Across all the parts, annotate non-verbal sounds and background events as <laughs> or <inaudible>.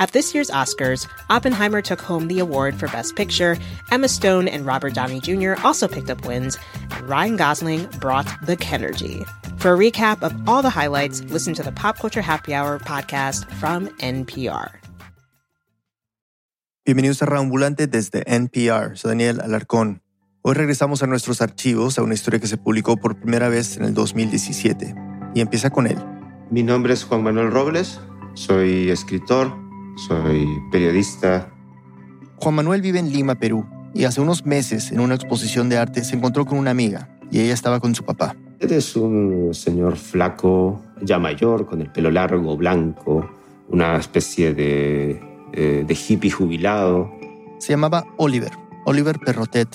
At this year's Oscars, Oppenheimer took home the award for Best Picture, Emma Stone and Robert Downey Jr. also picked up wins, and Ryan Gosling brought the Kenergy. For a recap of all the highlights, listen to the Pop Culture Happy Hour podcast from NPR. Bienvenidos a Raambulante desde NPR. Soy Daniel Alarcón. Hoy regresamos a nuestros archivos a una historia que se publicó por primera vez en el 2017 y empieza con él. Mi nombre es Juan Manuel Robles, soy escritor, soy periodista. Juan Manuel vive en Lima, Perú, y hace unos meses en una exposición de arte se encontró con una amiga y ella estaba con su papá. Eres un señor flaco, ya mayor, con el pelo largo, blanco, una especie de, eh, de hippie jubilado. Se llamaba Oliver, Oliver Perrotet.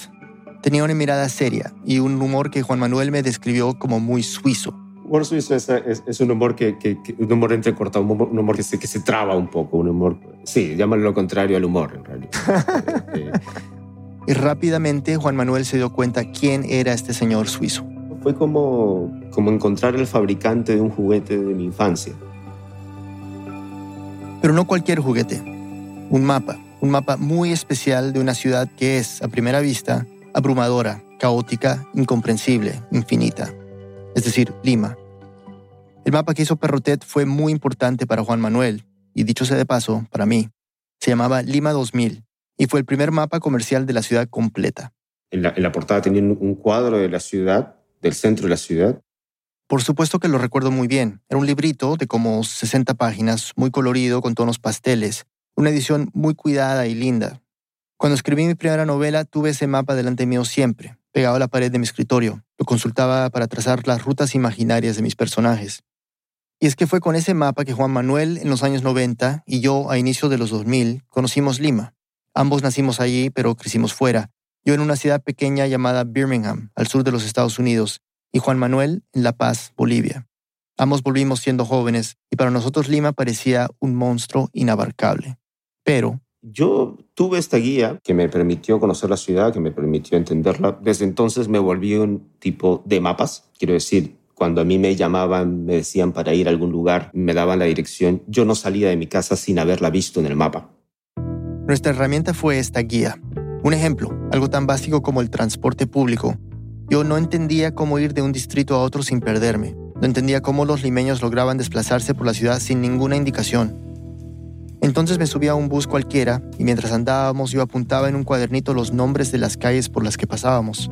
Tenía una mirada seria y un humor que Juan Manuel me describió como muy suizo. Humor suizo es, es, un humor que, que, un humor entrecortado, un humor, un humor que, se, que se traba un poco, un humor, sí, llámalo lo contrario al humor en realidad. <laughs> Eh, y rápidamente Juan Manuel se dio cuenta quién era este señor suizo. Fue como, como encontrar el fabricante de un juguete de mi infancia. Pero no cualquier juguete, un mapa, un mapa muy especial de una ciudad que es, a primera vista, abrumadora, caótica, incomprensible, infinita. Es decir, Lima. El mapa que hizo Perrotet fue muy importante para Juan Manuel, y dicho sea de paso, para mí. Se llamaba Lima 2000, y fue el primer mapa comercial de la ciudad completa. En la, portada tenía un cuadro de la ciudad, del centro de la ciudad. Por supuesto que lo recuerdo muy bien. Era un librito de como 60 páginas, muy colorido, con tonos pasteles. Una edición muy cuidada y linda, cuando escribí mi primera novela, tuve ese mapa delante mío siempre, pegado a la pared de mi escritorio. Lo consultaba para trazar las rutas imaginarias de mis personajes. Y es que fue con ese mapa que Juan Manuel en los años 90 y yo a inicio de los 2000 conocimos Lima. Ambos nacimos allí, pero crecimos fuera. Yo en una ciudad pequeña llamada Birmingham, al sur de los Estados Unidos, y Juan Manuel en La Paz, Bolivia. Ambos volvimos siendo jóvenes, y para nosotros Lima parecía un monstruo inabarcable. Pero yo tuve esta guía que me permitió conocer la ciudad, que me permitió entenderla. Desde entonces me volví un tipo de mapas. Quiero decir, cuando a mí me llamaban, me decían para ir a algún lugar, me daban la dirección, yo no salía de mi casa sin haberla visto en el mapa. Nuestra herramienta fue esta guía. Un ejemplo, algo tan básico como el transporte público. Yo no entendía cómo ir de un distrito a otro sin perderme. No entendía cómo los limeños lograban desplazarse por la ciudad sin ninguna indicación. Entonces me subí a un bus cualquiera y mientras andábamos yo apuntaba en un cuadernito los nombres de las calles por las que pasábamos.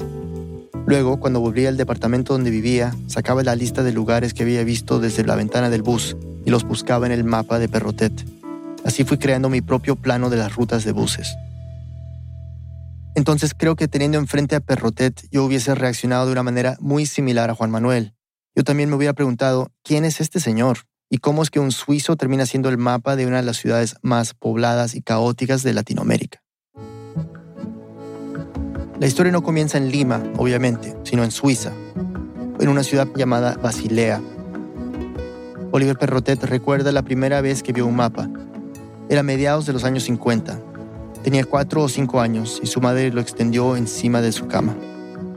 Luego, cuando volví al departamento donde vivía, sacaba la lista de lugares que había visto desde la ventana del bus y los buscaba en el mapa de Perrotet. Así fui creando mi propio plano de las rutas de buses. Entonces creo que teniendo enfrente a Perrotet yo hubiese reaccionado de una manera muy similar a Juan Manuel. Yo también me hubiera preguntado, ¿quién es este señor? Y cómo es que un suizo termina siendo el mapa de una de las ciudades más pobladas y caóticas de Latinoamérica. La historia no comienza en Lima, obviamente, sino en Suiza, en una ciudad llamada Basilea. Oliver Perrotet recuerda la primera vez que vio un mapa. Era a mediados de los años 50. Tenía cuatro o cinco años y su madre lo extendió encima de su cama.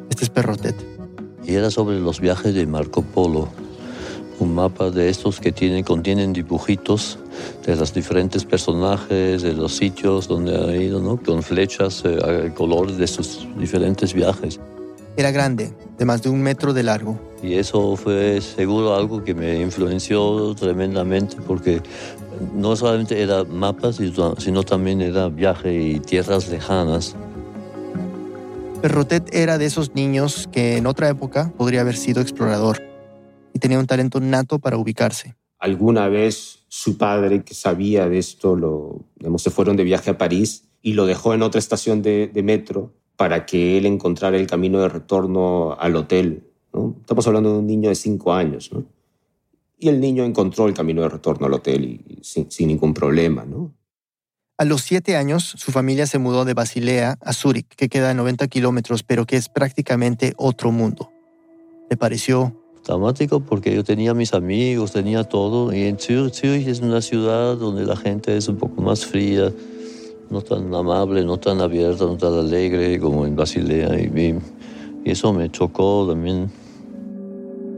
Este es Perrotet. Y era sobre los viajes de Marco Polo, un mapa de estos que tienen, contienen dibujitos de los diferentes personajes, de los sitios donde ha ido, ¿no? con flechas, eh, colores de sus diferentes viajes. Era grande, de más de un metro de largo. Y eso fue seguro algo que me influenció tremendamente porque no solamente era mapas, sino también era viaje y tierras lejanas. Perrotet era de esos niños que en otra época podría haber sido explorador y tenía un talento nato para ubicarse. Alguna vez su padre, que sabía de esto, lo, se fueron de viaje a París y lo dejó en otra estación de, metro para que él encontrara el camino de retorno al hotel. Estamos hablando de un niño de cinco años. Y el niño encontró el camino de retorno al hotel y, sin, sin, ningún problema. ¿no? A los siete años, su familia se mudó de Basilea a Zúrich, que queda a 90 kilómetros, pero que es prácticamente otro mundo. Le pareció dramático porque yo tenía mis amigos, tenía todo. Y en Zurich, es una ciudad donde la gente es un poco más fría, no tan amable, no tan abierta, no tan alegre como en Basilea. Y, y eso me chocó también.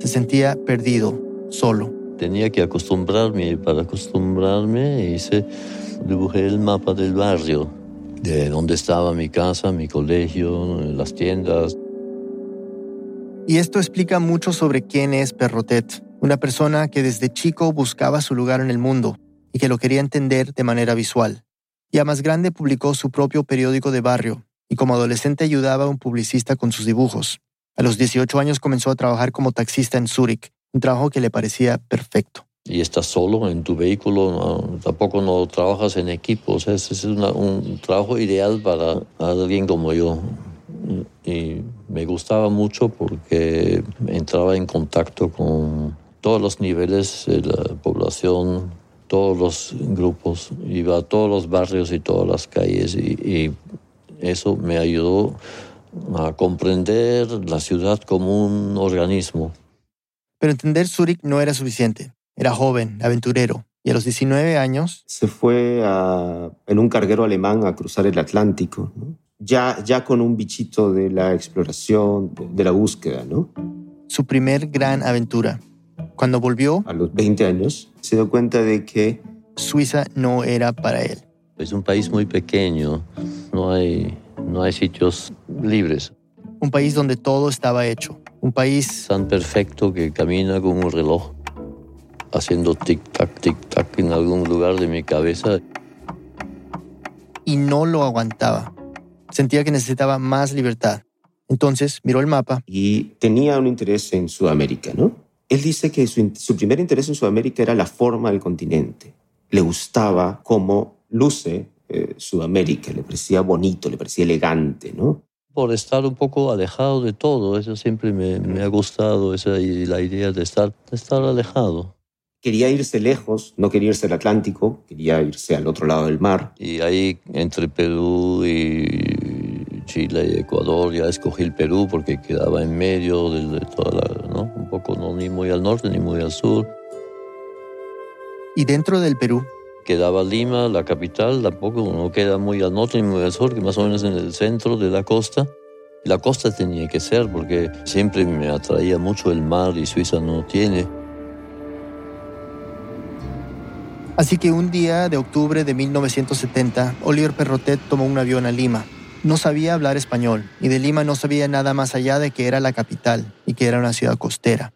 Se sentía perdido, solo. Tenía que acostumbrarme y para acostumbrarme hice, dibujé el mapa del barrio, de dónde estaba mi casa, mi colegio, las tiendas. Y esto explica mucho sobre quién es Perrotet, una persona que desde chico buscaba su lugar en el mundo y que lo quería entender de manera visual. Ya más grande publicó su propio periódico de barrio y como adolescente ayudaba a un publicista con sus dibujos. A los 18 años comenzó a trabajar como taxista en Zúrich, un trabajo que le parecía perfecto. Y estás solo en tu vehículo, tampoco no trabajas en equipo, es un trabajo ideal para alguien como yo. Y me gustaba mucho porque entraba en contacto con todos los niveles de la población, todos los grupos, iba a todos los barrios y todas las calles y, eso me ayudó a comprender la ciudad como un organismo. Pero entender Zúrich no era suficiente. Era joven, aventurero, y a los 19 años... Se fue en un carguero alemán a cruzar el Atlántico, ya, ya con un bichito de la exploración, de la búsqueda, ¿no? Su primer gran aventura. Cuando volvió... A los 20 años, se dio cuenta de que... Suiza no era para él. Es un país muy pequeño, no hay, no hay sitios libres. Un país donde todo estaba hecho. Un país... Tan perfecto que camina como un reloj, haciendo tic-tac, tic-tac en algún lugar de mi cabeza. Y no lo aguantaba. Sentía que necesitaba más libertad. Entonces miró el mapa. Y tenía un interés en Sudamérica, ¿no? Él dice que su, primer interés en Sudamérica era la forma del continente. Le gustaba cómo luce eh, Sudamérica, le parecía bonito, le parecía elegante, ¿no? Por estar un poco alejado de todo, eso siempre me, ha gustado, esa, la idea de estar, de estar alejado. Quería irse lejos, no quería irse al Atlántico, quería irse al otro lado del mar. Y ahí entre Perú y Chile y Ecuador, ya escogí el Perú porque quedaba en medio de, toda la, ¿no? Un poco no ni muy al norte ni muy al sur. ¿Y dentro del Perú? Quedaba Lima, la capital, tampoco no queda muy al norte ni muy al sur, que más o menos en el centro de la costa. La costa tenía que ser porque siempre me atraía mucho el mar y Suiza no tiene. Así que un día de octubre de 1970, Oliver Perrotet tomó un avión a Lima no sabía hablar español y de Lima no sabía nada más allá de que era la capital y que era una ciudad costera.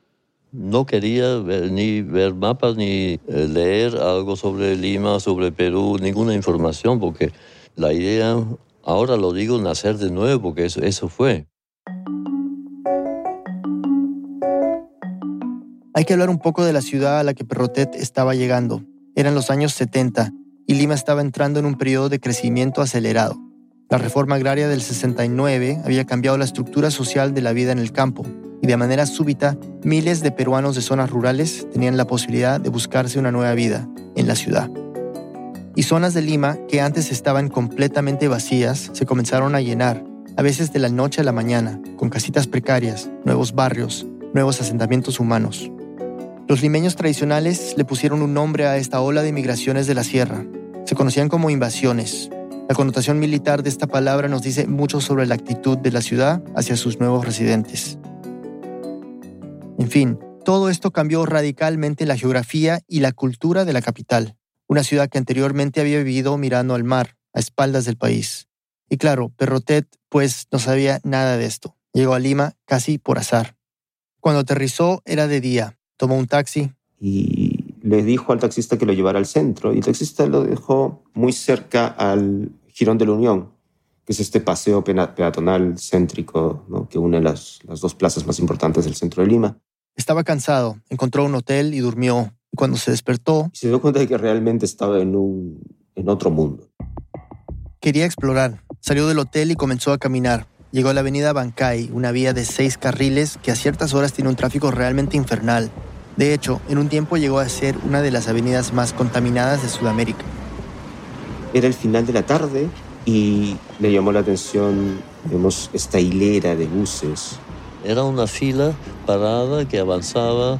No quería ni ver mapas ni eh, leer algo sobre Lima, sobre Perú, ninguna información, porque la idea, ahora lo digo, nacer de nuevo, porque eso, eso fue. Hay que hablar un poco de la ciudad a la que Perrotet estaba llegando. Eran los años 70 y Lima estaba entrando en un periodo de crecimiento acelerado. La reforma agraria del 69 había cambiado la estructura social de la vida en el campo y de manera súbita miles de peruanos de zonas rurales tenían la posibilidad de buscarse una nueva vida en la ciudad. Y zonas de Lima que antes estaban completamente vacías se comenzaron a llenar, a veces de la noche a la mañana, con casitas precarias, nuevos barrios, nuevos asentamientos humanos. Los limeños tradicionales le pusieron un nombre a esta ola de inmigraciones de la sierra. Se conocían como invasiones, la connotación militar de esta palabra nos dice mucho sobre la actitud de la ciudad hacia sus nuevos residentes. En fin, todo esto cambió radicalmente la geografía y la cultura de la capital, una ciudad que anteriormente había vivido mirando al mar, a espaldas del país. Y claro, Perrotet pues no sabía nada de esto. Llegó a Lima casi por azar. Cuando aterrizó era de día. Tomó un taxi. Y le dijo al taxista que lo llevara al centro. Y el taxista lo dejó muy cerca al Girón de la Unión, que es este paseo peatonal céntrico que une las, las dos plazas más importantes del centro de Lima. Estaba cansado, encontró un hotel y durmió. Y cuando se despertó... Se dio cuenta de que realmente estaba en, un, en otro mundo. Quería explorar. Salió del hotel y comenzó a caminar. Llegó a la avenida Bancay, una vía de seis carriles que a ciertas horas tiene un tráfico realmente infernal. De hecho, en un tiempo llegó a ser una de las avenidas más contaminadas de Sudamérica. Era el final de la tarde y le llamó la atención, vemos, esta hilera de buses. Era una fila parada que avanzaba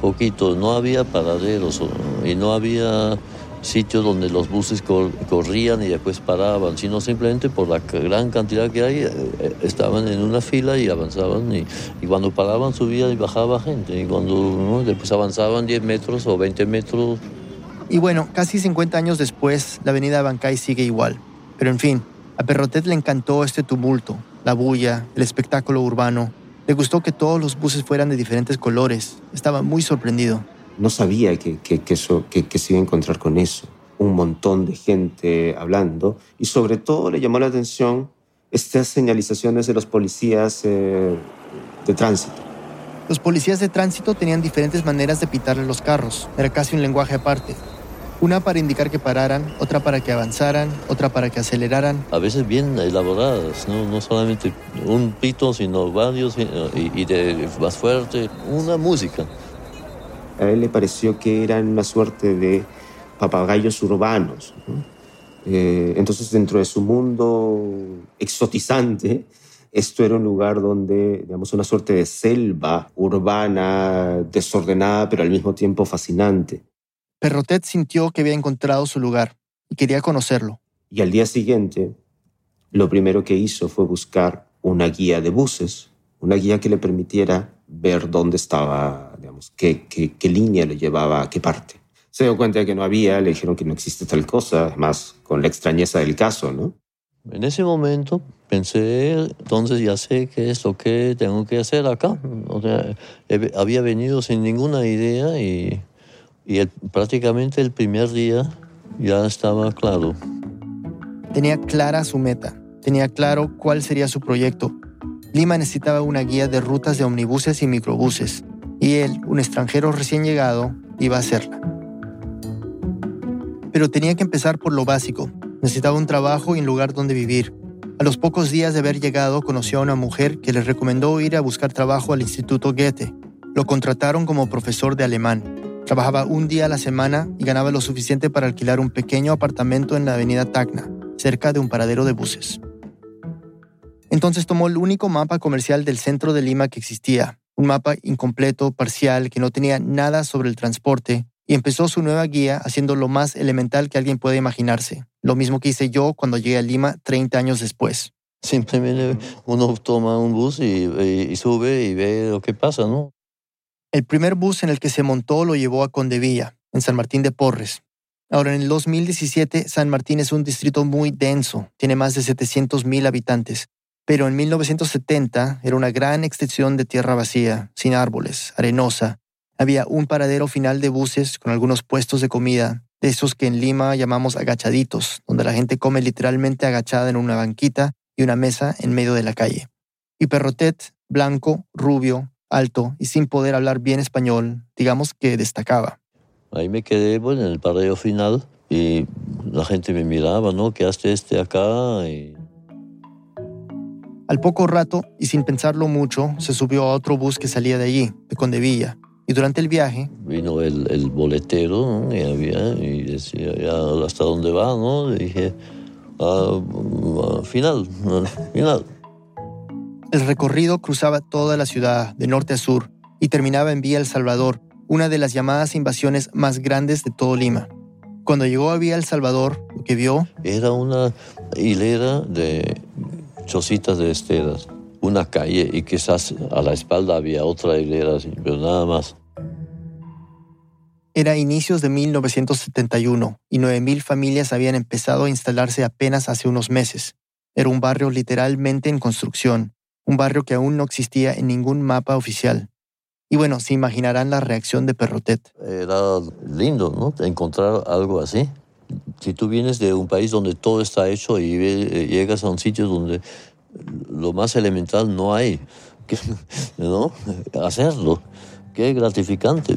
poquito, no había paraderos y no había sitios donde los buses corrían y después paraban, sino simplemente por la gran cantidad que hay, eh, estaban en una fila y avanzaban y, cuando paraban subía y bajaba gente y cuando después avanzaban 10 metros o 20 metros. Y bueno, casi 50 años después, la avenida Bancay sigue igual. Pero en fin, a Perrotet le encantó este tumulto, la bulla, el espectáculo urbano. Le gustó que todos los buses fueran de diferentes colores. Estaba muy sorprendido no sabía que, que, eso, que, se iba a encontrar con eso. Un montón de gente hablando y sobre todo le llamó la atención estas señalizaciones de los policías eh, de tránsito. Los policías de tránsito tenían diferentes maneras de pitarle los carros. Era casi un lenguaje aparte. Una para indicar que pararan, otra para que avanzaran, otra para que aceleraran. A veces bien elaboradas, no, no solamente un pito, sino varios y, y de más fuerte, una música. A él le pareció que eran una suerte de papagayos urbanos. Eh, entonces, dentro de su mundo exotizante, esto era un lugar donde, digamos, una suerte de selva urbana, desordenada, pero al mismo tiempo fascinante. Perrotet sintió que había encontrado su lugar y quería conocerlo. Y al día siguiente, lo primero que hizo fue buscar una guía de buses, una guía que le permitiera ver dónde estaba, digamos, qué, qué, línea le llevaba a qué parte. Se dio cuenta de que no había, le dijeron que no existe tal cosa, además con la extrañeza del caso, ¿no? En ese momento pensé, entonces ya sé qué es lo que tengo que hacer acá. O sea, había venido sin ninguna idea y, y prácticamente el primer día ya estaba claro. Tenía clara su meta, tenía claro cuál sería su proyecto Lima necesitaba una guía de rutas de omnibuses y microbuses, y él, un extranjero recién llegado, iba a hacerla. Pero tenía que empezar por lo básico. Necesitaba un trabajo y un lugar donde vivir. A los pocos días de haber llegado, conoció a una mujer que le recomendó ir a buscar trabajo al Instituto Goethe. Lo contrataron como profesor de alemán. Trabajaba un día a la semana y ganaba lo suficiente para alquilar un pequeño apartamento en la avenida Tacna, cerca de un paradero de buses. Entonces tomó el único mapa comercial del centro de Lima que existía, un mapa incompleto, parcial, que no tenía nada sobre el transporte, y empezó su nueva guía haciendo lo más elemental que alguien puede imaginarse, lo mismo que hice yo cuando llegué a Lima 30 años después. Simplemente uno toma un bus y, sube y ve lo que pasa, ¿no? El primer bus en el que se montó lo llevó a Condevilla, en San Martín de Porres. Ahora, en el 2017, San Martín es un distrito muy denso, tiene más de 700.000 habitantes, pero en 1970 era una gran extensión de tierra vacía, sin árboles, arenosa. Había un paradero final de buses con algunos puestos de comida, de esos que en Lima llamamos agachaditos, donde la gente come literalmente agachada en una banquita y una mesa en medio de la calle. Y Perrotet, blanco, rubio, alto y sin poder hablar bien español, digamos que destacaba. Ahí me quedé en el paradero final y la gente me miraba, ¿no? ¿Qué hace este acá? Al poco rato, y sin pensarlo mucho, se subió a otro bus que salía de allí, de Condevilla. Y durante el viaje... Vino el, boletero y, había, y decía, ¿hasta dónde va? ¿no? dije, ah, final, final. El recorrido cruzaba toda la ciudad, de norte a sur, y terminaba en Vía El Salvador, una de las llamadas invasiones más grandes de todo Lima. Cuando llegó a Vía El Salvador, lo que vio... Era una hilera de chocitas de esteras, una calle y quizás a la espalda había otra hilera, pero nada más. Era inicios de 1971 y 9.000 familias habían empezado a instalarse apenas hace unos meses. Era un barrio literalmente en construcción, un barrio que aún no existía en ningún mapa oficial. Y bueno, se imaginarán la reacción de Perrotet. Era lindo, ¿no? Encontrar algo así. Si tú vienes de un país donde todo está hecho y eh, llegas a un sitio donde lo más elemental no hay, <laughs> ¿no? Hacerlo, qué gratificante.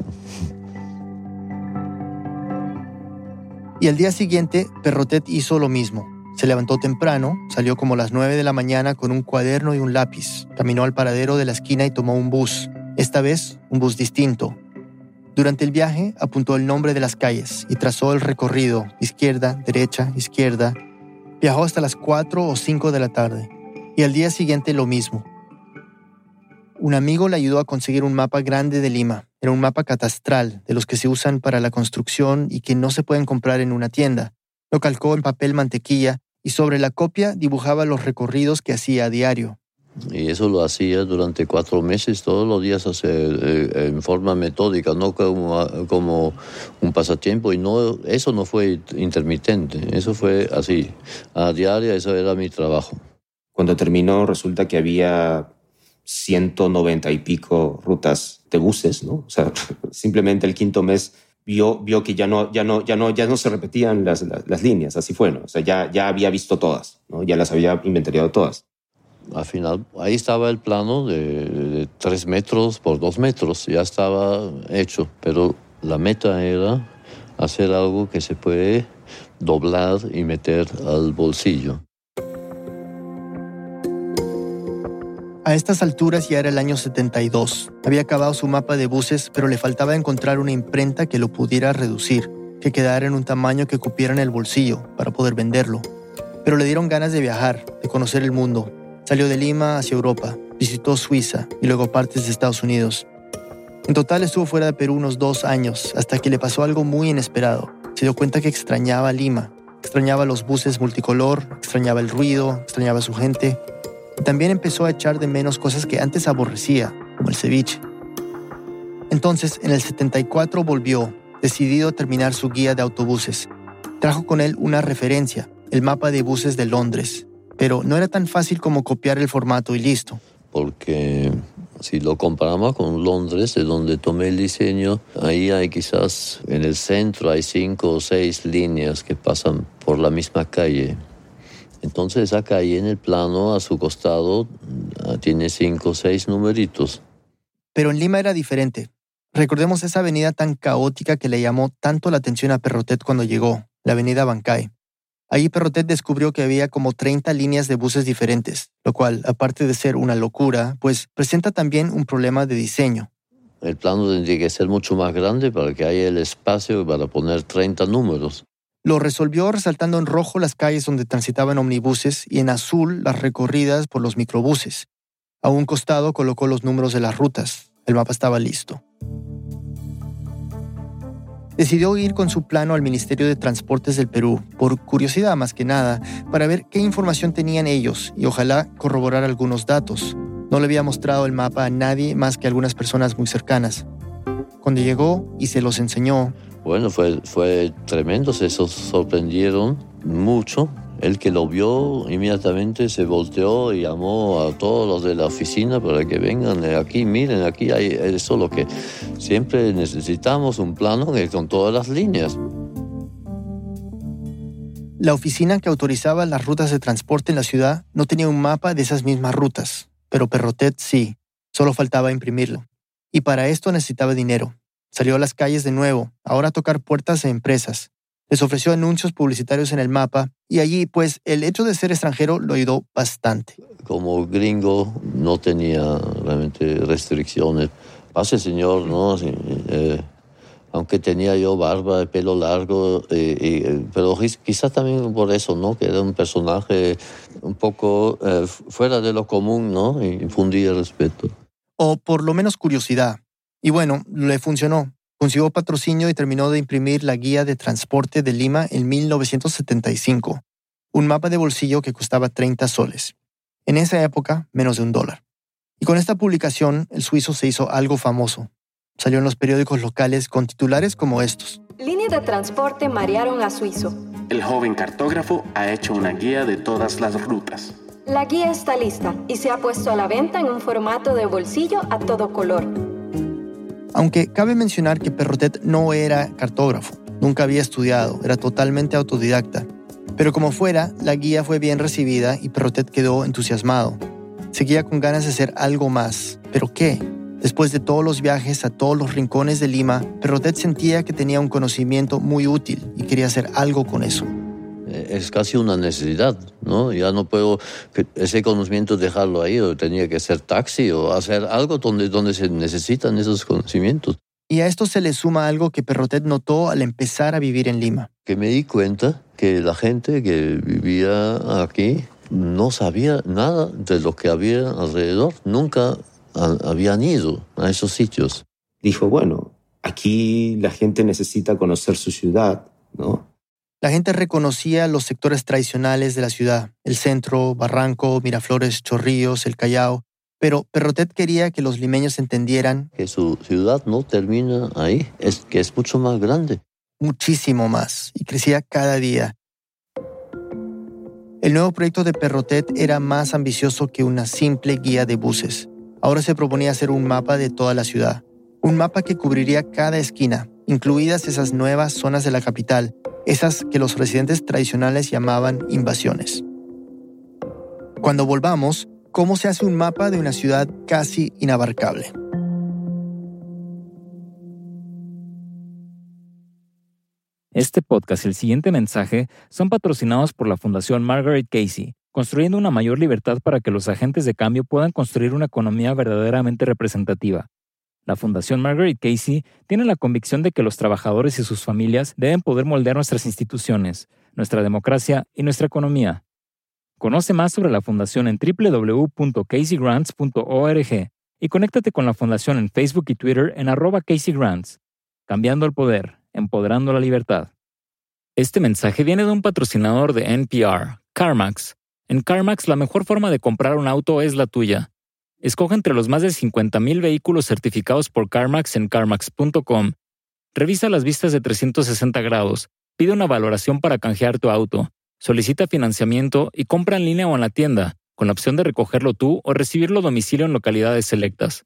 Y al día siguiente, Perrotet hizo lo mismo. Se levantó temprano, salió como las 9 de la mañana con un cuaderno y un lápiz, caminó al paradero de la esquina y tomó un bus. Esta vez, un bus distinto, durante el viaje apuntó el nombre de las calles y trazó el recorrido, izquierda, derecha, izquierda. Viajó hasta las 4 o 5 de la tarde y al día siguiente lo mismo. Un amigo le ayudó a conseguir un mapa grande de Lima, Era un mapa catastral de los que se usan para la construcción y que no se pueden comprar en una tienda. Lo calcó en papel mantequilla y sobre la copia dibujaba los recorridos que hacía a diario. Y eso lo hacía durante cuatro meses, todos los días eh, en forma metódica, no como, como, un pasatiempo. Y no, eso no fue intermitente, eso fue así, a diario, eso era mi trabajo. Cuando terminó, resulta que había 190 y pico rutas de buses, ¿no? O sea, <laughs> simplemente el quinto mes vio, vio que ya no, ya, no, ya, no, ya no se repetían las, las, líneas, así fue, ¿no? O sea, ya, ya había visto todas, ¿no? Ya las había inventariado todas al final ahí estaba el plano de, tres metros por dos metros, ya estaba hecho, pero la meta era hacer algo que se puede doblar y meter al bolsillo. A estas alturas ya era el año 72. Había acabado su mapa de buses, pero le faltaba encontrar una imprenta que lo pudiera reducir, que quedara en un tamaño que cupiera en el bolsillo para poder venderlo. Pero le dieron ganas de viajar, de conocer el mundo, Salió de Lima hacia Europa, visitó Suiza y luego partes de Estados Unidos. En total estuvo fuera de Perú unos dos años, hasta que le pasó algo muy inesperado. Se dio cuenta que extrañaba Lima, extrañaba los buses multicolor, extrañaba el ruido, extrañaba su gente. Y también empezó a echar de menos cosas que antes aborrecía, como el ceviche. Entonces, en el 74 volvió, decidido a terminar su guía de autobuses. Trajo con él una referencia, el mapa de buses de Londres, pero no era tan fácil como copiar el formato y listo. Porque si lo comparamos con Londres, de donde tomé el diseño, ahí hay quizás en el centro hay cinco o seis líneas que pasan por la misma calle. Entonces esa calle en el plano a su costado ah, tiene cinco o seis numeritos. Pero en Lima era diferente. Recordemos esa avenida tan caótica que le llamó tanto la atención a Perrotet cuando llegó, la avenida Bancay. Ahí Perrotet descubrió que había como 30 líneas de buses diferentes, lo cual, aparte de ser una locura, pues presenta también un problema de diseño. El plano tendría que ser mucho más grande para que haya el espacio para poner 30 números. Lo resolvió resaltando en rojo las calles donde transitaban omnibuses y en azul las recorridas por los microbuses. A un costado colocó los números de las rutas. El mapa estaba listo decidió ir con su plano al Ministerio de Transportes del Perú, por curiosidad más que nada, para ver qué información tenían ellos y ojalá corroborar algunos datos. No le había mostrado el mapa a nadie más que a algunas personas muy cercanas. Cuando llegó y se los enseñó, bueno, fue, fue tremendo, se sorprendieron mucho el que lo vio inmediatamente se volteó y llamó a todos los de la oficina para que vengan aquí, miren, aquí hay eso lo que siempre necesitamos, un plano con todas las líneas. La oficina que autorizaba las rutas de transporte en la ciudad no tenía un mapa de esas mismas rutas, pero Perrotet sí, solo faltaba imprimirlo. Y para esto necesitaba dinero. Salió a las calles de nuevo, ahora a tocar puertas de empresas, les ofreció anuncios publicitarios en el mapa y allí pues el hecho de ser extranjero lo ayudó bastante. Como gringo no tenía realmente restricciones. Pase señor, ¿no? Eh, aunque tenía yo barba, pelo largo, eh, eh, pero quizás también por eso, ¿no? Que era un personaje un poco fuera de lo común, ¿no? Y infundía respeto. O por lo menos curiosidad. Y bueno, le funcionó. Consiguió patrocinio y terminó de imprimir la Guía de Transporte de Lima en 1975, un mapa de bolsillo que costaba 30 soles. En esa época, menos de un dólar. Y con esta publicación, el suizo se hizo algo famoso. Salió en los periódicos locales con titulares como estos. Línea de transporte marearon a Suizo. El joven cartógrafo ha hecho una guía de todas las rutas. La guía está lista y se ha puesto a la venta en un formato de bolsillo a todo color. Aunque cabe mencionar que Perrotet no era cartógrafo, nunca había estudiado, era totalmente autodidacta. Pero como fuera, la guía fue bien recibida y Perrotet quedó entusiasmado. Seguía con ganas de hacer algo más. ¿Pero qué? Después de todos los viajes a todos los rincones de Lima, Perrotet sentía que tenía un conocimiento muy útil y quería hacer algo con eso. Eh, es casi una necesidad, ¿no? Ya no puedo ese conocimiento dejarlo ahí, o tenía que ser taxi o hacer algo donde, donde se necesitan esos conocimientos. Y a esto se le suma algo que Perrotet notó al empezar a vivir en Lima. Que me di cuenta que la gente que vivía aquí no sabía nada de lo que había alrededor. Nunca habían ido a esos sitios. dijo, bueno, aquí la gente necesita conocer su ciudad, ¿no? La gente reconocía los sectores tradicionales de la ciudad, el centro, Barranco, Miraflores, Chorrillos, el Callao, pero Perrotet quería que los limeños entendieran que su ciudad no termina ahí, es que es mucho más grande. Muchísimo más, y crecía cada día. El nuevo proyecto de Perrotet era más ambicioso que una simple guía de buses. Ahora se proponía hacer un mapa de toda la ciudad, un mapa que cubriría cada esquina, incluidas esas nuevas zonas de la capital, esas que los residentes tradicionales llamaban invasiones. Cuando volvamos, ¿cómo se hace un mapa de una ciudad casi inabarcable? Este podcast y el siguiente mensaje son patrocinados por la Fundación Margaret Casey, construyendo una mayor libertad para que los agentes de cambio puedan construir una economía verdaderamente representativa. La Fundación Margaret Casey tiene la convicción de que los trabajadores y sus familias deben poder moldear nuestras instituciones, nuestra democracia y nuestra economía. Conoce más sobre la Fundación en www.caseygrants.org y conéctate con la Fundación en Facebook y Twitter en arroba CaseyGrants. Cambiando el poder, empoderando la libertad. Este mensaje viene de un patrocinador de NPR, CarMax. En CarMax la mejor forma de comprar un auto es la tuya. Escoge entre los más de 50.000 vehículos certificados por CarMax en carmax.com. Revisa las vistas de 360 grados, pide una valoración para canjear tu auto, solicita financiamiento y compra en línea o en la tienda, con la opción de recogerlo tú o recibirlo a domicilio en localidades selectas.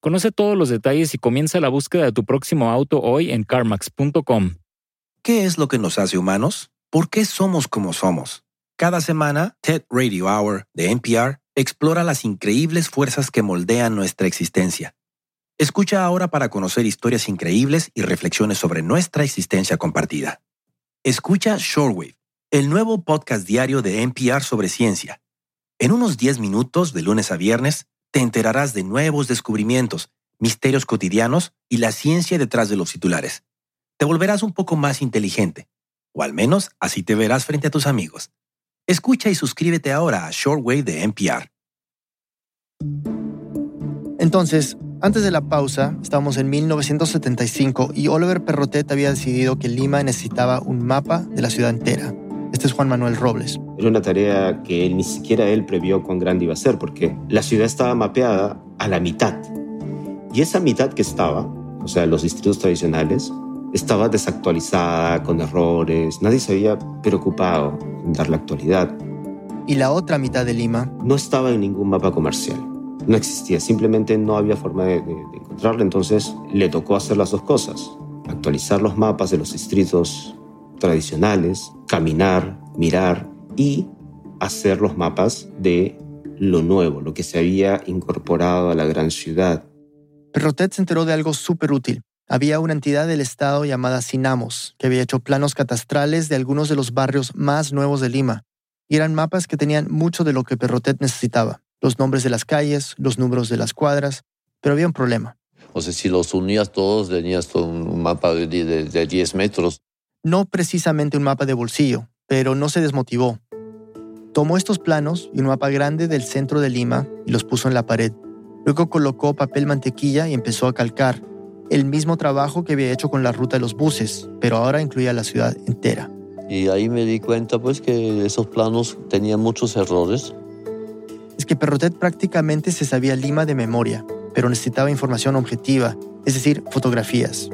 Conoce todos los detalles y comienza la búsqueda de tu próximo auto hoy en carmax.com. ¿Qué es lo que nos hace humanos? ¿Por qué somos como somos? Cada semana, TED Radio Hour de NPR explora las increíbles fuerzas que moldean nuestra existencia. Escucha ahora para conocer historias increíbles y reflexiones sobre nuestra existencia compartida. Escucha Shortwave, el nuevo podcast diario de NPR sobre ciencia. En unos 10 minutos, de lunes a viernes, te enterarás de nuevos descubrimientos, misterios cotidianos y la ciencia detrás de los titulares. Te volverás un poco más inteligente, o al menos así te verás frente a tus amigos. Escucha y suscríbete ahora a Shortwave de NPR. Entonces, antes de la pausa, estábamos en 1975 y Oliver Perrotet había decidido que Lima necesitaba un mapa de la ciudad entera. Este es Juan Manuel Robles. Era una tarea que ni siquiera él previó cuán grande iba a ser, porque la ciudad estaba mapeada a la mitad. Y esa mitad que estaba, o sea, los distritos tradicionales, estaba desactualizada, con errores, nadie se había preocupado dar la actualidad. Y la otra mitad de Lima. No estaba en ningún mapa comercial, no existía, simplemente no había forma de, de, de encontrarla, entonces le tocó hacer las dos cosas, actualizar los mapas de los distritos tradicionales, caminar, mirar y hacer los mapas de lo nuevo, lo que se había incorporado a la gran ciudad. Perrotet se enteró de algo súper útil había una entidad del Estado llamada Sinamos, que había hecho planos catastrales de algunos de los barrios más nuevos de Lima, y eran mapas que tenían mucho de lo que Perrotet necesitaba, los nombres de las calles, los números de las cuadras, pero había un problema. O sea, si los unías todos, tenías un mapa de, de, de 10 metros. No precisamente un mapa de bolsillo, pero no se desmotivó. Tomó estos planos y un mapa grande del centro de Lima y los puso en la pared. Luego colocó papel mantequilla y empezó a calcar, el mismo trabajo que había hecho con la ruta de los buses, pero ahora incluía la ciudad entera. Y ahí me di cuenta pues que esos planos tenían muchos errores. Es que Perrotet prácticamente se sabía Lima de memoria, pero necesitaba información objetiva, es decir, fotografías.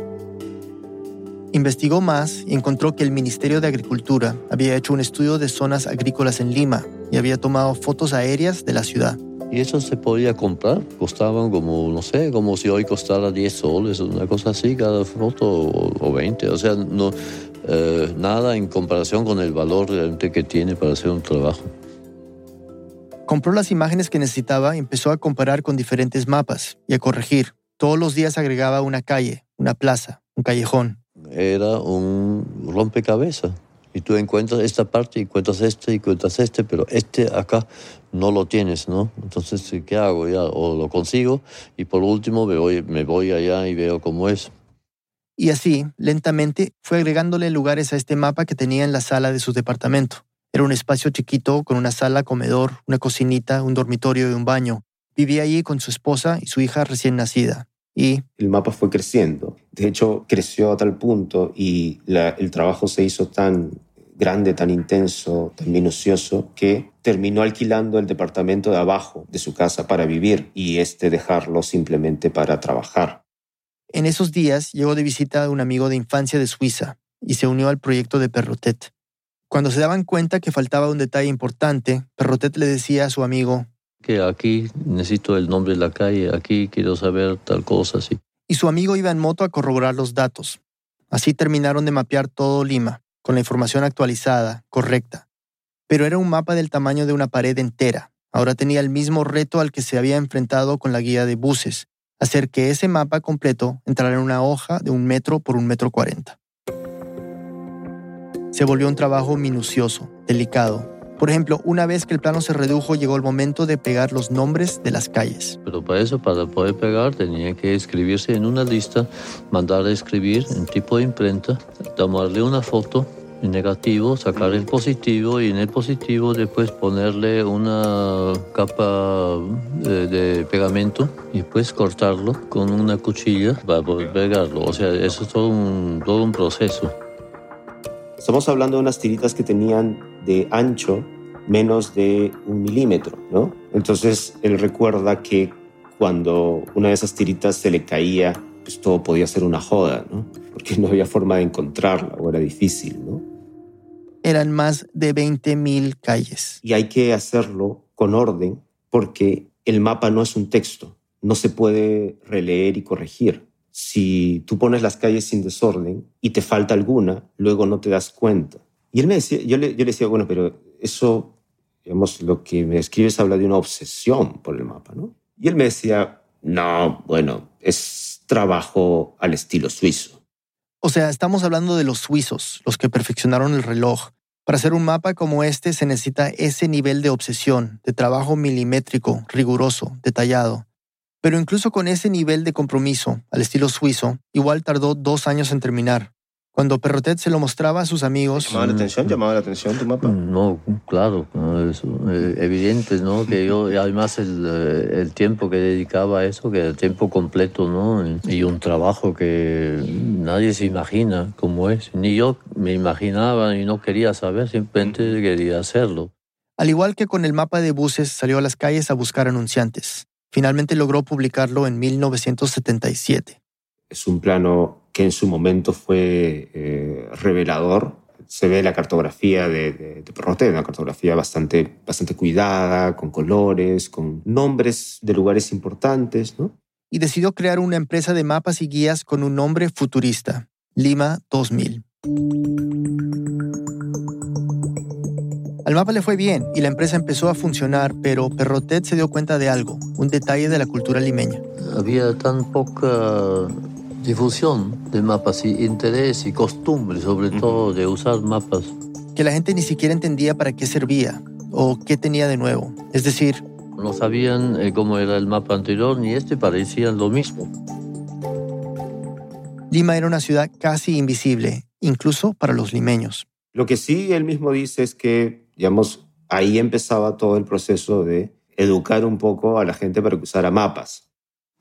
Investigó más y encontró que el Ministerio de Agricultura había hecho un estudio de zonas agrícolas en Lima y había tomado fotos aéreas de la ciudad. Y eso se podía comprar, costaban como, no sé, como si hoy costara 10 soles, una cosa así, cada foto o, 20. O sea, no, eh, nada en comparación con el valor realmente que tiene para hacer un trabajo. Compró las imágenes que necesitaba y empezó a comparar con diferentes mapas y a corregir. Todos los días agregaba una calle, una plaza, un callejón. Era un rompecabezas y tú encuentras esta parte y encuentras este y encuentras este, pero este acá no lo tienes, ¿no? Entonces, ¿qué hago? Ya, o lo consigo y por último me voy, me voy allá y veo cómo es. Y así, lentamente, fue agregándole lugares a este mapa que tenía en la sala de su departamento. Era un espacio chiquito con una sala, comedor, una cocinita, un dormitorio y un baño. Vivía allí con su esposa y su hija recién nacida. Y el mapa fue creciendo. De hecho, creció a tal punto y el trabajo se hizo tan grande, tan intenso, tan minucioso, que terminó alquilando el departamento de abajo de su casa para vivir y este dejarlo simplemente para trabajar. En esos días llegó de visita un amigo de infancia de Suiza y se unió al proyecto de Perrotet. Cuando se daban cuenta que faltaba un detalle importante, Perrotet le decía a su amigo, que aquí necesito el nombre de la calle, aquí quiero saber tal cosa, sí. Y su amigo iba en moto a corroborar los datos. Así terminaron de mapear todo Lima, con la información actualizada, correcta. Pero era un mapa del tamaño de una pared entera. Ahora tenía el mismo reto al que se había enfrentado con la guía de buses, hacer que ese mapa completo entrara en una hoja de un metro por un metro cuarenta. Se volvió un trabajo minucioso, delicado, por ejemplo, una vez que el plano se redujo, llegó el momento de pegar los nombres de las calles. Pero para eso, para poder pegar, tenía que escribirse en una lista, mandar a escribir en tipo de imprenta, tomarle una foto en negativo, sacar el positivo y en el positivo después ponerle una capa de, de pegamento y después cortarlo con una cuchilla para poder pegarlo. O sea, eso es todo un, todo un proceso. Estamos hablando de unas tiritas que tenían de ancho menos de un milímetro, ¿no? Entonces él recuerda que cuando una de esas tiritas se le caía, pues todo podía ser una joda, ¿no? Porque no había forma de encontrarla o era difícil, ¿no? Eran más de 20.000 calles. Y hay que hacerlo con orden porque el mapa no es un texto, no se puede releer y corregir. Si tú pones las calles sin desorden y te falta alguna, luego no te das cuenta. Y él me decía, yo le, yo le decía, bueno, pero eso, digamos, lo que me escribes habla de una obsesión por el mapa, ¿no? Y él me decía, no, bueno, es trabajo al estilo suizo. O sea, estamos hablando de los suizos, los que perfeccionaron el reloj. Para hacer un mapa como este se necesita ese nivel de obsesión, de trabajo milimétrico, riguroso, detallado. Pero incluso con ese nivel de compromiso, al estilo suizo, igual tardó dos años en terminar. Cuando Perrotet se lo mostraba a sus amigos... ¿Llamaba la atención? ¿Llamaba la atención tu mapa? No, claro, eh, evidente, ¿no? Que yo, además el, eh, el, tiempo que dedicaba a eso, que era tiempo completo, ¿no? Y un trabajo que nadie se imagina cómo es. Ni yo me imaginaba y no quería saber, simplemente quería hacerlo. Al igual que con el mapa de buses, salió a las calles a buscar anunciantes. Finalmente logró publicarlo en 1977. Es un plano que en su momento fue eh, revelador. Se ve la cartografía de, de, de una cartografía bastante, bastante cuidada, con colores, con nombres de lugares importantes, ¿no? Y decidió crear una empresa de mapas y guías con un nombre futurista, Lima 2000. Al mapa le fue bien y la empresa empezó a funcionar, pero Perrotet se dio cuenta de algo, un detalle de la cultura limeña. Había tan poca difusión de mapas y interés y costumbre, sobre todo, de usar mapas. Que la gente ni siquiera entendía para qué servía o qué tenía de nuevo. Es decir, no sabían eh, cómo era el mapa anterior ni este parecían lo mismo. Lima era una ciudad casi invisible, incluso para los limeños. Lo que sí él mismo dice es que digamos, ahí empezaba todo el proceso de educar un poco a la gente para que usara mapas.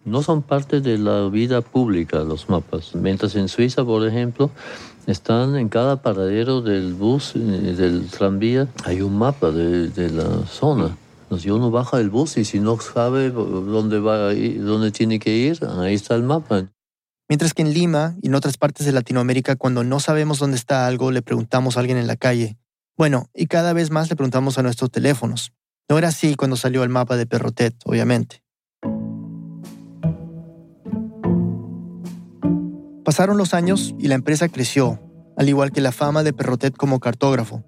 No son parte de la vida pública los mapas. Mientras en Suiza, por ejemplo, están en cada paradero del bus, eh, del tranvía, hay un mapa de, de la zona. Si uno baja del bus y si no sabe dónde, va dónde tiene que ir, ahí está el mapa. Mientras que en Lima y en otras partes de Latinoamérica, cuando no sabemos dónde está algo, le preguntamos a alguien en la calle, bueno, y cada vez más le preguntamos a nuestros teléfonos. No era así cuando salió el mapa de Perrotet, obviamente. Pasaron los años y la empresa creció, al igual que la fama de Perrotet como cartógrafo.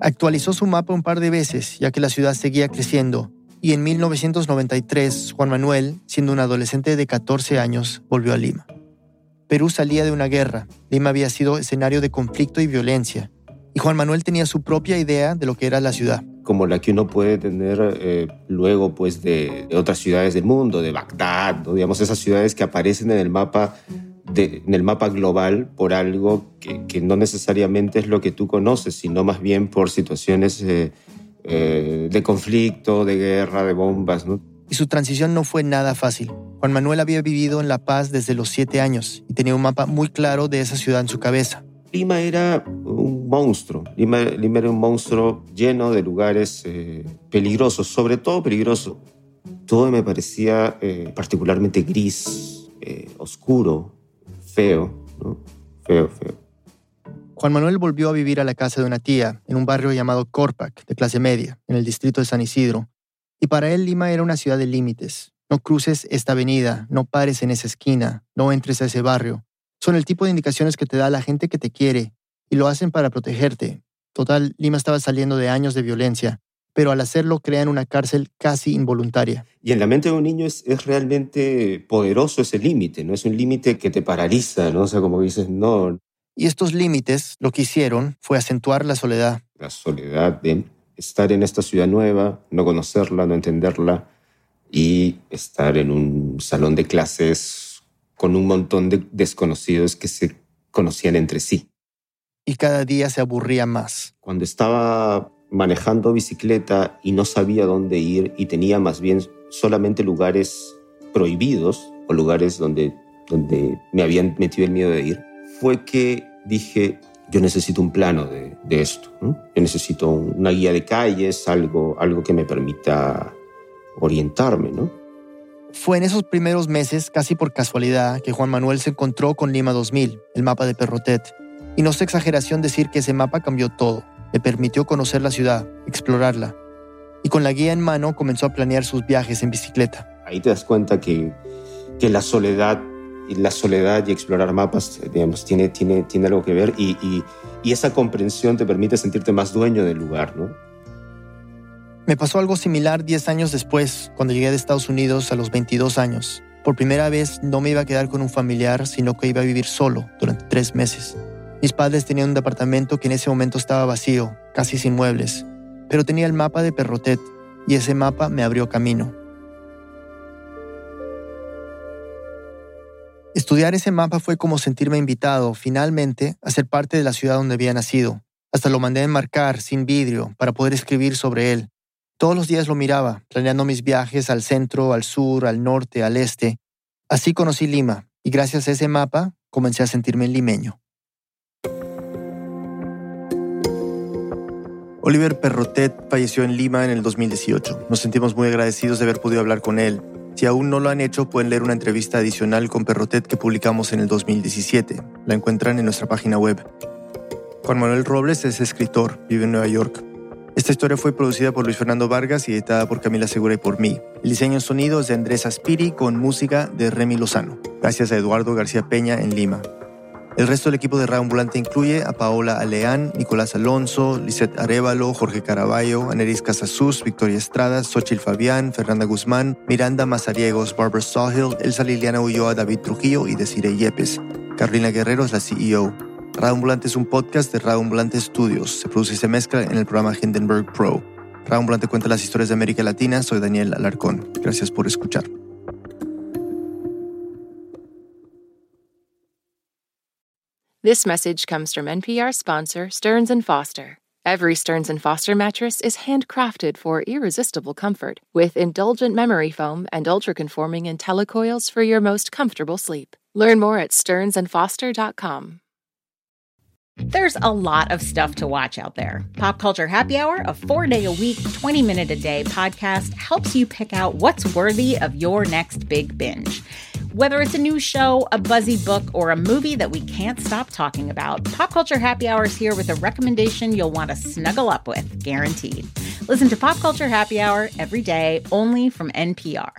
Actualizó su mapa un par de veces, ya que la ciudad seguía creciendo, y en 1993 Juan Manuel, siendo un adolescente de 14 años, volvió a Lima. Perú salía de una guerra, Lima había sido escenario de conflicto y violencia, y Juan Manuel tenía su propia idea de lo que era la ciudad. Como la que uno puede tener eh, luego pues de, otras ciudades del mundo, de Bagdad, digamos esas ciudades que aparecen en el mapa en el mapa global por algo que, no necesariamente es lo que tú conoces, sino más bien por situaciones eh, eh, de conflicto, de guerra, de bombas. y su transición no fue nada fácil. Juan Manuel había vivido en La Paz desde los siete años y tenía un mapa muy claro de esa ciudad en su cabeza. Lima era un monstruo. Lima, era un monstruo lleno de lugares eh, peligrosos, sobre todo peligroso. Todo me parecía eh, particularmente gris, eh, oscuro, feo, ¿no? Feo, feo. Juan Manuel volvió a vivir a la casa de una tía en un barrio llamado Corpac, de clase media, en el distrito de San Isidro. Y para él Lima era una ciudad de límites. No cruces esta avenida, no pares en esa esquina, no entres a ese barrio. Son el tipo de indicaciones que te da la gente que te quiere y lo hacen para protegerte. Total, Lima estaba saliendo de años de violencia, pero al hacerlo crean una cárcel casi involuntaria. Y en la mente de un niño es, realmente poderoso ese límite, ¿no? Es un límite que te paraliza, ¿no? O sea, como dices, no. Y estos límites lo que hicieron fue acentuar la soledad. La soledad de estar en esta ciudad nueva, no conocerla, no entenderla y estar en un salón de clases con un montón de desconocidos que se conocían entre sí. Y cada día se aburría más. Cuando estaba manejando bicicleta y no sabía dónde ir y tenía más bien solamente lugares prohibidos o lugares donde, donde me habían metido el miedo de ir, fue que dije, yo necesito un plano de, esto. Yo necesito una guía de calles, algo, algo que me permita orientarme. ¿no? Fue en esos primeros meses, casi por casualidad, que Juan Manuel se encontró con Lima 2000, el mapa de Perrotet. Y no es exageración decir que ese mapa cambió todo. Le permitió conocer la ciudad, explorarla. Y con la guía en mano comenzó a planear sus viajes en bicicleta. Ahí te das cuenta que, que la soledad la soledad y explorar mapas, digamos, tiene, tiene, tiene algo que ver y, y, y, esa comprensión te permite sentirte más dueño del lugar, ¿no? Me pasó algo similar 10 años después, cuando llegué de Estados Unidos a los 22 años. Por primera vez no me iba a quedar con un familiar, sino que iba a vivir solo durante tres meses. Mis padres tenían un departamento que en ese momento estaba vacío, casi sin muebles, pero tenía el mapa de Perrotet y ese mapa me abrió camino. Estudiar ese mapa fue como sentirme invitado, finalmente, a ser parte de la ciudad donde había nacido. Hasta lo mandé a enmarcar, sin vidrio, para poder escribir sobre él. Todos los días lo miraba, planeando mis viajes al centro, al sur, al norte, al este. Así conocí Lima, y gracias a ese mapa comencé a sentirme limeño. Oliver Perrotet falleció en Lima en el 2018. Nos sentimos muy agradecidos de haber podido hablar con él si aún no lo han hecho, pueden leer una entrevista adicional con Perrotet que publicamos en el 2017. La encuentran en nuestra página web. Juan Manuel Robles es escritor, vive en Nueva York. Esta historia fue producida por Luis Fernando Vargas y editada por Camila Segura y por mí. El diseño en sonido es de Andrés Aspiri con música de Remy Lozano. Gracias a Eduardo García Peña en Lima. El resto del equipo de Radio Ambulante incluye a Paola Aleán, Nicolás Alonso, Lisette Arevalo, Jorge Caraballo, Aneris Casasus, Victoria Estrada, Xochil Fabián, Fernanda Guzmán, Miranda Mazariegos, Barbara Sawhill, Elsa Liliana Ulloa, David Trujillo y Desiree Yepes. Carolina Guerrero es la CEO. Radio Ambulante es un podcast de Radio Ambulante Studios. Se produce y se mezcla en el programa Hindenburg Pro. Radio Ambulante cuenta las historias de América Latina. Soy Daniel Alarcón. Gracias por escuchar. This message comes from NPR sponsor Stearns & Foster. Every Stearns & Foster mattress is handcrafted for irresistible comfort with indulgent memory foam and ultra-conforming IntelliCoils for your most comfortable sleep. Learn more at stearnsandfoster.com. There's a lot of stuff to watch out there. Pop Culture Happy Hour, a four day a week, 20 minute a day podcast, helps you pick out what's worthy of your next big binge. Whether it's a new show, a buzzy book, or a movie that we can't stop talking about, Pop Culture Happy Hour is here with a recommendation you'll want to snuggle up with, guaranteed. Listen to Pop Culture Happy Hour every day, only from NPR.